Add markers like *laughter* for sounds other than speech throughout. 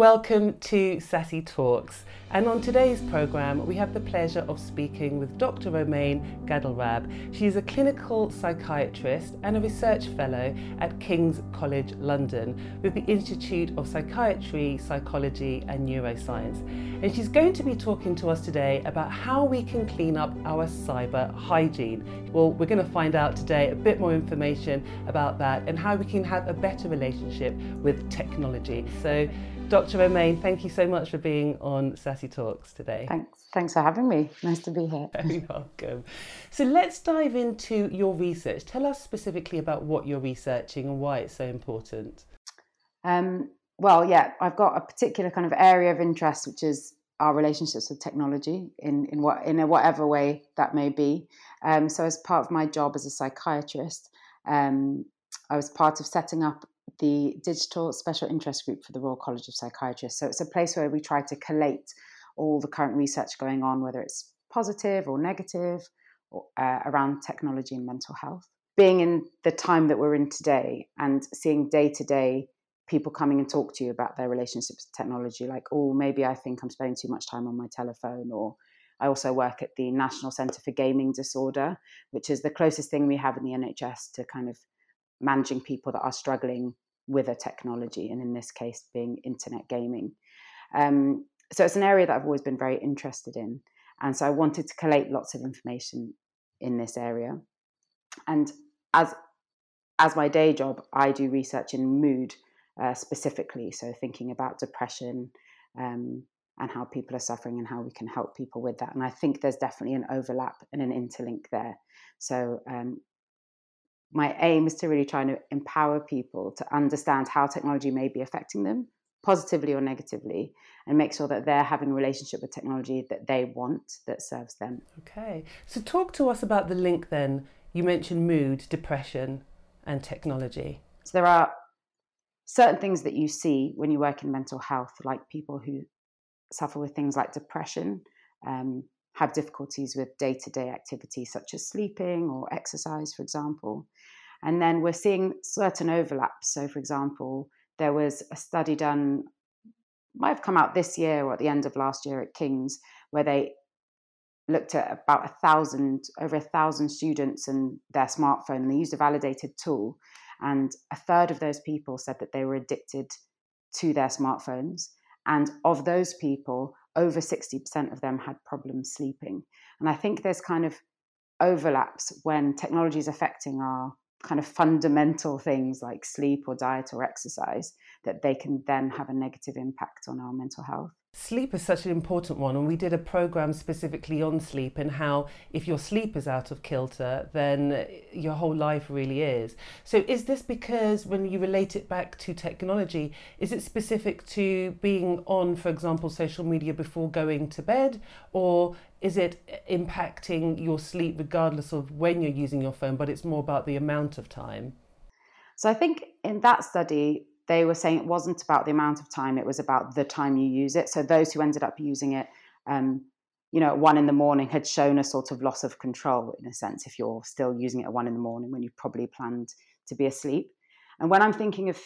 welcome to Sassy Talks. And on today's programme, we have the pleasure of speaking with Dr. Romayne Gadelrab. She is a clinical psychiatrist and a research fellow at King's College London with the Institute of Psychiatry, Psychology and Neuroscience. And she's going to be talking to us today about how we can clean up our cyber hygiene. Well, we're going to find out today a bit more information about that and how we can have a better relationship with technology. So, Dr. Romayne, thank you so much for being on Sassy Talks today. Thanks. Thanks for having me. Nice to be here. *laughs* Very welcome. So let's dive into your research. Tell us specifically about what you're researching and why it's so important. Um, well, yeah, I've got a particular kind of area of interest, which is our relationships with technology in in what in a whatever way that may be. Um, so, as part of my job as a psychiatrist, um, I was part of setting up the Digital Special Interest Group for the Royal College of Psychiatrists. So it's a place where we try to collate all the current research going on, whether it's positive or negative, or, uh, around technology and mental health. Being in the time that we're in today and seeing day to day people coming and talk to you about their relationships with technology, like, oh, maybe I think I'm spending too much time on my telephone, or I also work at the National Centre for Gaming Disorder, which is the closest thing we have in the NHS to kind of managing people that are struggling with a technology, and in this case, being internet gaming. Um, so it's an area that I've always been very interested in, and so I wanted to collate lots of information in this area. And as as my day job, I do research in mood uh, specifically, so thinking about depression um, and how people are suffering and how we can help people with that. And I think there's definitely an overlap and an interlink there. So um, my aim is to really try to empower people to understand how technology may be affecting them positively or negatively and make sure that they're having a relationship with technology that they want that serves them. Okay. So talk to us about the link then. You mentioned mood depression and technology. So there are certain things that you see when you work in mental health like people who suffer with things like depression um, have difficulties with day to day activities such as sleeping or exercise, for example. And then we're seeing certain overlaps. So, for example, there was a study done, might have come out this year or at the end of last year at King's, where they looked at about a thousand, over a thousand students and their smartphone, they used a validated tool. And a third of those people said that they were addicted to their smartphones. And of those people, over 60% of them had problems sleeping. And I think there's kind of overlaps when technology is affecting our kind of fundamental things like sleep or diet or exercise that they can then have a negative impact on our mental health. Sleep is such an important one, and we did a program specifically on sleep and how if your sleep is out of kilter, then your whole life really is. So, is this because when you relate it back to technology, is it specific to being on, for example, social media before going to bed, or is it impacting your sleep regardless of when you're using your phone, but it's more about the amount of time? So, I think in that study, they were saying it wasn't about the amount of time, it was about the time you use it. So those who ended up using it, um, you know, at one in the morning had shown a sort of loss of control in a sense, if you're still using it at one in the morning when you probably planned to be asleep. And when I'm thinking of,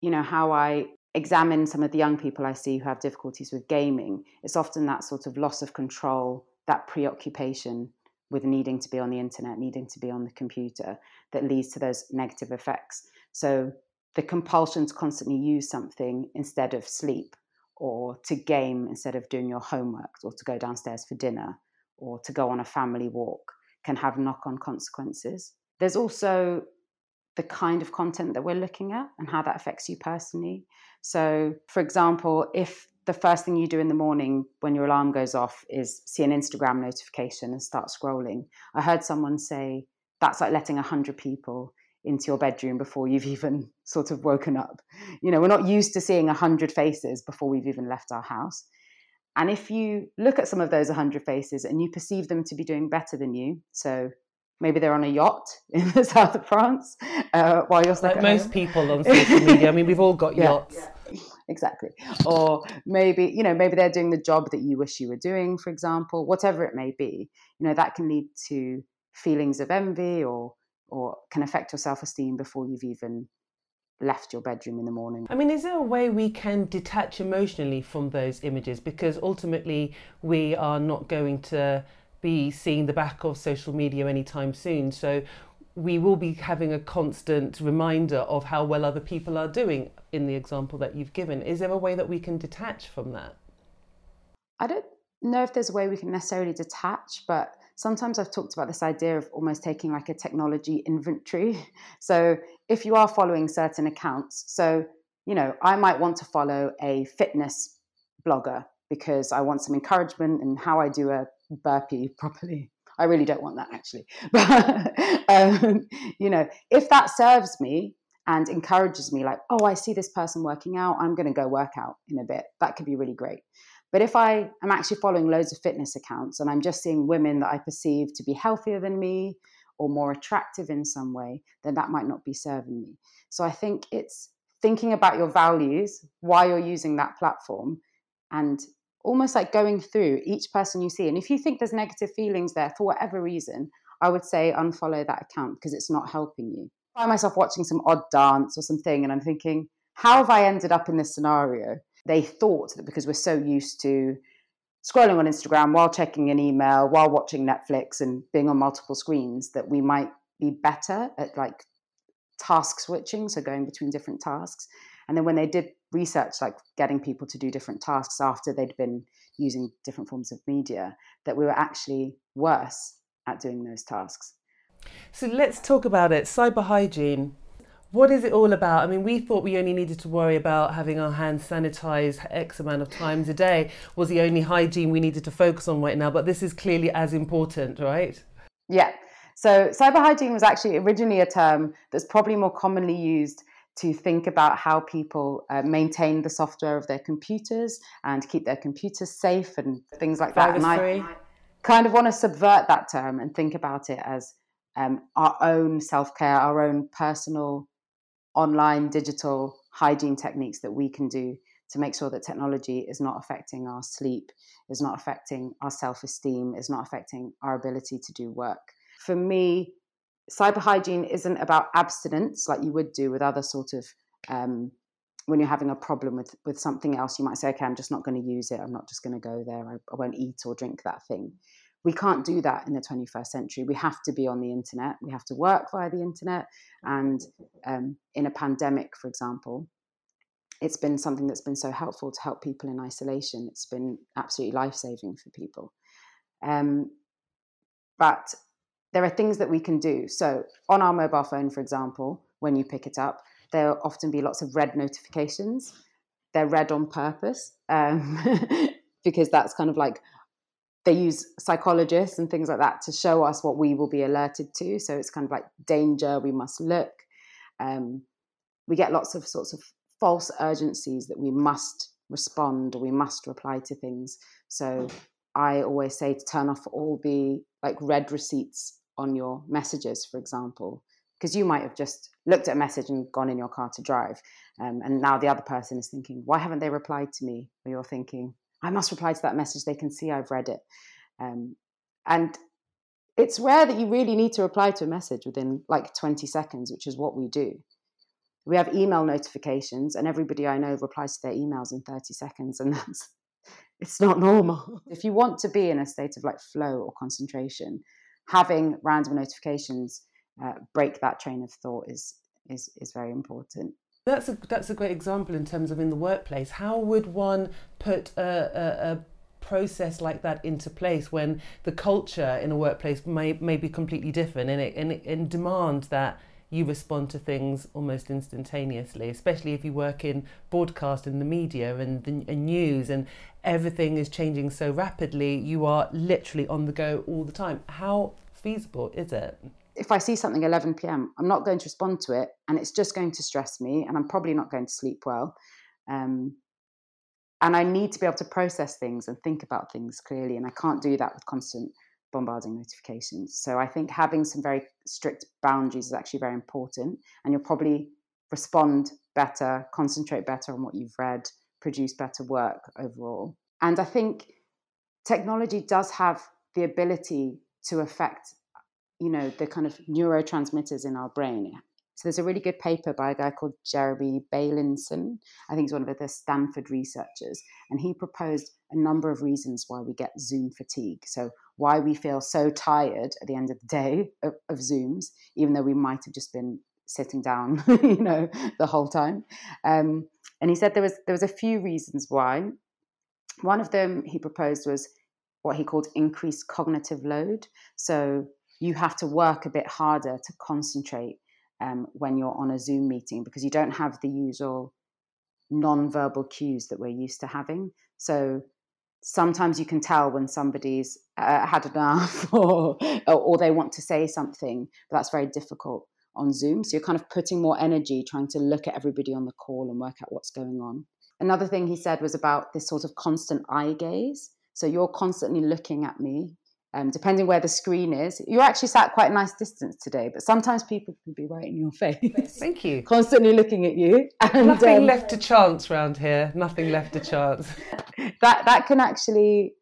you know, how I examine some of the young people I see who have difficulties with gaming, it's often that sort of loss of control, that preoccupation with needing to be on the internet, needing to be on the computer that leads to those negative effects. So the compulsion to constantly use something instead of sleep or to game instead of doing your homework or to go downstairs for dinner or to go on a family walk can have knock on consequences. There's also the kind of content that we're looking at and how that affects you personally. So, for example, if the first thing you do in the morning when your alarm goes off is see an Instagram notification and start scrolling, I heard someone say that's like letting 100 people into your bedroom before you've even *laughs* sort of woken up. You know, we're not used to seeing 100 faces before we've even left our house. And if you look at some of those 100 faces and you perceive them to be doing better than you, so maybe they're on a yacht *laughs* in the south of France uh, while you're like most home. people on *laughs* social media. I mean, we've all got yachts. Yeah, exactly. Or maybe you know, maybe they're doing the job that you wish you were doing, for example. Whatever it may be, you know, that can lead to feelings of envy or or can affect your self esteem before you've even left your bedroom in the morning. I mean, is there a way we can detach emotionally from those images? Because ultimately, we are not going to be seeing the back of social media anytime soon. So we will be having a constant reminder of how well other people are doing in the example that you've given. Is there a way that we can detach from that? I don't know if there's a way we can necessarily detach, but sometimes I've talked about this idea of almost taking like a technology inventory. *laughs* So if you are following certain accounts, so you know, I might want to follow a fitness blogger because I want some encouragement in how I do a burpee *laughs* properly. I really don't want that actually. *laughs* But, um, you know, if that serves me and encourages me, like, oh, I see this person working out, I'm going to go work out in a bit, that could be really great. But if I am actually following loads of fitness accounts and I'm just seeing women that I perceive to be healthier than me or more attractive in some way, then that might not be serving me. So I think it's thinking about your values, why you're using that platform, and almost like going through each person you see. And if you think there's negative feelings there for whatever reason, I would say unfollow that account because it's not helping you. I find myself watching some odd dance or something and I'm thinking, how have I ended up in this scenario? They thought that because we're so used to scrolling on Instagram while checking an email, while watching Netflix and being on multiple screens, that we might be better at like task switching, so going between different tasks. And then when they did research, like getting people to do different tasks after they'd been using different forms of media, that we were actually worse at doing those tasks. So let's talk about it. Cyber hygiene. What is it all about? I mean, we thought we only needed to worry about having our hands sanitized X amount of times a day was the only hygiene we needed to focus on right now, but this is clearly as important, right? Yeah. So, cyber hygiene was actually originally a term that's probably more commonly used to think about how people uh, maintain the software of their computers and keep their computers safe and things like that. and I kind of want to subvert that term and think about it as um, our own self care, our own personal online digital hygiene techniques that we can do to make sure that technology is not affecting our sleep, is not affecting our self esteem, is not affecting our ability to do work. For me, cyber hygiene isn't about abstinence like you would do with other sort of um, when you're having a problem with with something else you might say okay i'm just not going to use it. I'm not just going to go there. I, I, won't eat or drink that thing we can't do that in the 21st century. We have to be on the internet. We have to work via the internet. And um, in a pandemic for example it's been something that's been so helpful to help people in isolation. It's been absolutely life-saving for people. Um, but there are things that we can do. So on our mobile phone, for example, when you pick it up, there'll often be lots of red notifications. They're red on purpose um, *laughs* because that's kind of like they use psychologists and things like that to show us what we will be alerted to. So it's kind of like danger, we must look. Um, we get lots of sorts of false urgencies that we must respond or we must reply to things. So I always say to turn off all the like read receipts on your messages, for example, because you might have just looked at a message and gone in your car to drive. Um, and now the other person is thinking, why haven't they replied to me? Or you're thinking, I must reply to that message. They can see I've read it. Um, and it's rare that you really need to reply to a message within like 20 seconds, which is what we do. We have email notifications, and everybody I know replies to their emails in 30 seconds, and *laughs* that's it's not normal. If you want to be in a state of like flow or concentration, having random notifications uh, break that train of thought is is is very important. That's a that's a great example in terms of in the workplace. How would one put a, a, a process like that into place when the culture in a workplace may may be completely different and it and, it, and demand that you respond to things almost instantaneously, especially if you work in broadcast and the media and the and news and everything is changing so rapidly. You are literally on the go all the time. How feasible is it? If I see something 11 p.m., I'm not going to respond to it, and it's just going to stress me, and I'm probably not going to sleep well. Um, and I need to be able to process things and think about things clearly, and I can't do that with constant bombarding notifications. So I think having some very strict boundaries is actually very important, and you'll probably respond better, concentrate better on what you've read, produce better work overall. And I think technology does have the ability to affect, you know, the kind of neurotransmitters in our brain. So there's a really good paper by a guy called Jeremy Bailenson. I think he's one of the Stanford researchers, and he proposed a number of reasons why we get Zoom fatigue. So why we feel so tired at the end of the day of, of Zooms, even though we might have just been sitting down, *laughs* you know, the whole time. Um, and he said there was there was a few reasons why. One of them he proposed was what he called increased cognitive load. So you have to work a bit harder to concentrate um, when you're on a Zoom meeting because you don't have the usual non-verbal cues that we're used to having. So sometimes you can tell when somebody's uh, had enough *laughs* or, or they want to say something, but that's very difficult on Zoom. So you're kind of putting more energy trying to look at everybody on the call and work out what's going on. Another thing he said was about this sort of constant eye gaze. So you're constantly looking at me, um, depending where the screen is. You're actually sat quite a nice distance today, but sometimes people can be right in your *laughs* face. Thank you. constantly looking at you. And, Nothing um, left to chance round here. Nothing left to chance. *laughs* that that can actually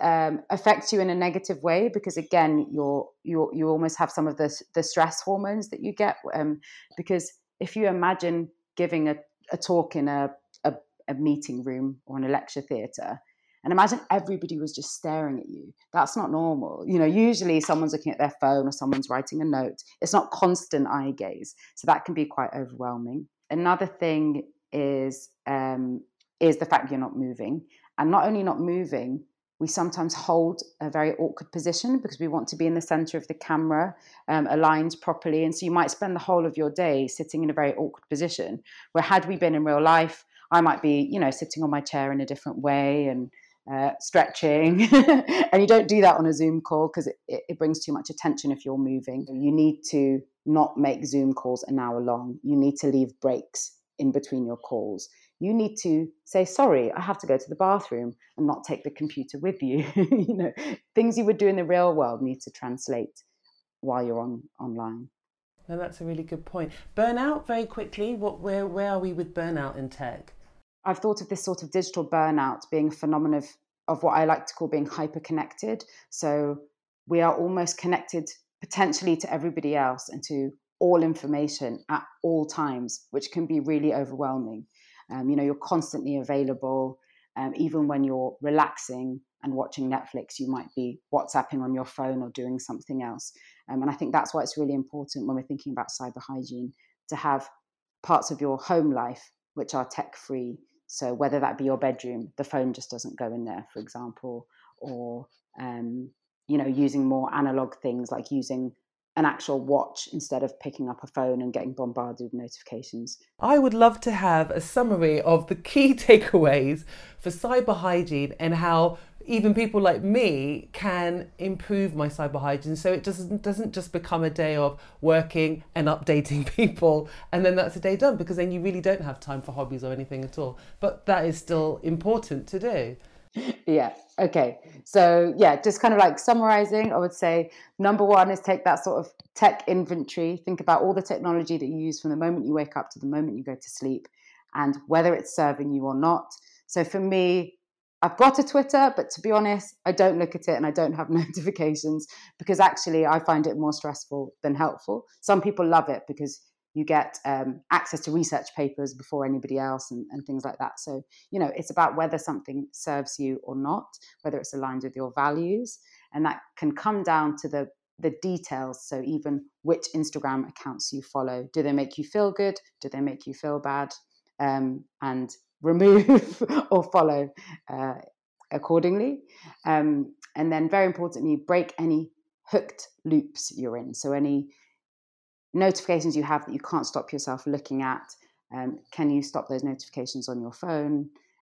um, affect you in a negative way because again you're you you almost have some of the the stress hormones that you get um, because if you imagine giving a, a talk in a, a, a meeting room or in a lecture theatre and imagine everybody was just staring at you that's not normal you know usually someone's looking at their phone or someone's writing a note it's not constant eye gaze so that can be quite overwhelming another thing is um, is the fact you're not moving and not only not moving we sometimes hold a very awkward position because we want to be in the center of the camera, um, aligned properly. And so you might spend the whole of your day sitting in a very awkward position. Where had we been in real life, I might be, you know, sitting on my chair in a different way and uh, stretching. *laughs* and you don't do that on a Zoom call because it, it brings too much attention if you're moving. You need to not make Zoom calls an hour long. You need to leave breaks in between your calls you need to say sorry i have to go to the bathroom and not take the computer with you *laughs* you know things you would do in the real world need to translate while you're on online no that's a really good point burnout very quickly what where where are we with burnout in tech i've thought of this sort of digital burnout being a phenomenon of of what i like to call being hyper connected so we are almost connected potentially to everybody else and to all information at all times which can be really overwhelming um, you know, you're constantly available. Um, even when you're relaxing and watching Netflix, you might be WhatsApping on your phone or doing something else. Um, and I think that's why it's really important when we're thinking about cyber hygiene to have parts of your home life which are tech free. So whether that be your bedroom, the phone just doesn't go in there, for example, or um, you know, using more analog things like using an actual watch instead of picking up a phone and getting bombarded with notifications. I would love to have a summary of the key *laughs* takeaways for cyber hygiene and how even people like me can improve my cyber hygiene so it doesn't doesn't just become a day of working and updating *laughs* people and then that's a day done because then you really don't have time for hobbies or anything at all but that is still important to do yeah. Okay. So, yeah, just kind of like summarizing, I would say number one is take that sort of tech inventory. Think about all the technology that you use from the moment you wake up to the moment you go to sleep and whether it's serving you or not. So, for me, I've got a Twitter, but to be honest, I don't look at it and I don't have *laughs* notifications because actually I find it more stressful than helpful. Some people love it because you get um, access to research papers before anybody else and, and, things like that. So, you know, it's about whether something serves you or not, whether it's aligned with your values. And that can come down to the, the details. So, even which Instagram accounts you follow. Do they make you feel good? Do they make you feel bad? Um, and remove *laughs* or follow uh, accordingly. Um, and then, very importantly, break any hooked loops you're in. So, any notifications you have that you can't stop yourself looking at. Um, can you stop those notifications on your phone?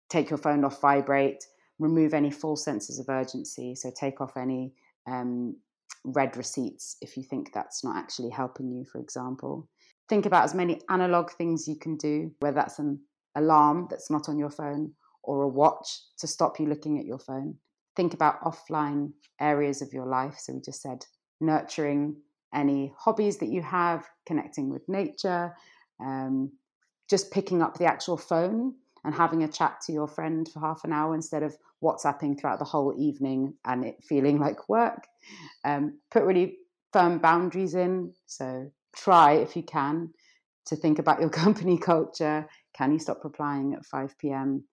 Take your phone off vibrate. Remove any false senses of urgency. So take off any um, read receipts if you think that's not actually helping you, for example. Think about as many analog things you can do, whether that's an alarm that's not on your phone or a watch to stop you looking at your phone. Think about offline areas of your life. So we just said nurturing any hobbies that you have, connecting with nature, um, just picking up the actual phone and having a chat to your friend for half an hour instead of WhatsApping throughout the whole evening and it feeling *laughs* like work. Um, put really firm boundaries in. So try, if you can, to think about your *laughs* company culture. Can you stop replying at 5 p.m.?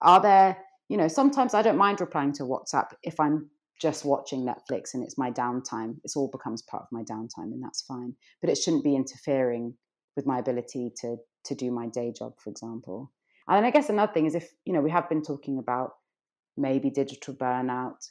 Are there, you know, sometimes I don't mind replying to WhatsApp if I'm just watching Netflix and it's my downtime. It's all becomes part of my downtime and that's fine. But it shouldn't be interfering with my ability to to do my day job, for example. And I guess another thing is if, you know, we have been talking about maybe digital burnout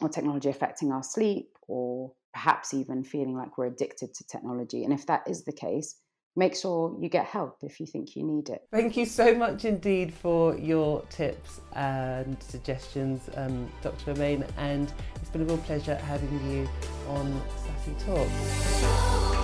or technology affecting our sleep or perhaps even feeling like we're addicted to technology. And if that is the case, make sure you get help if you think you need it. Thank you so much indeed for your tips and suggestions, um, Dr. Romayne, and it's been a real pleasure having you on Sassy Talk.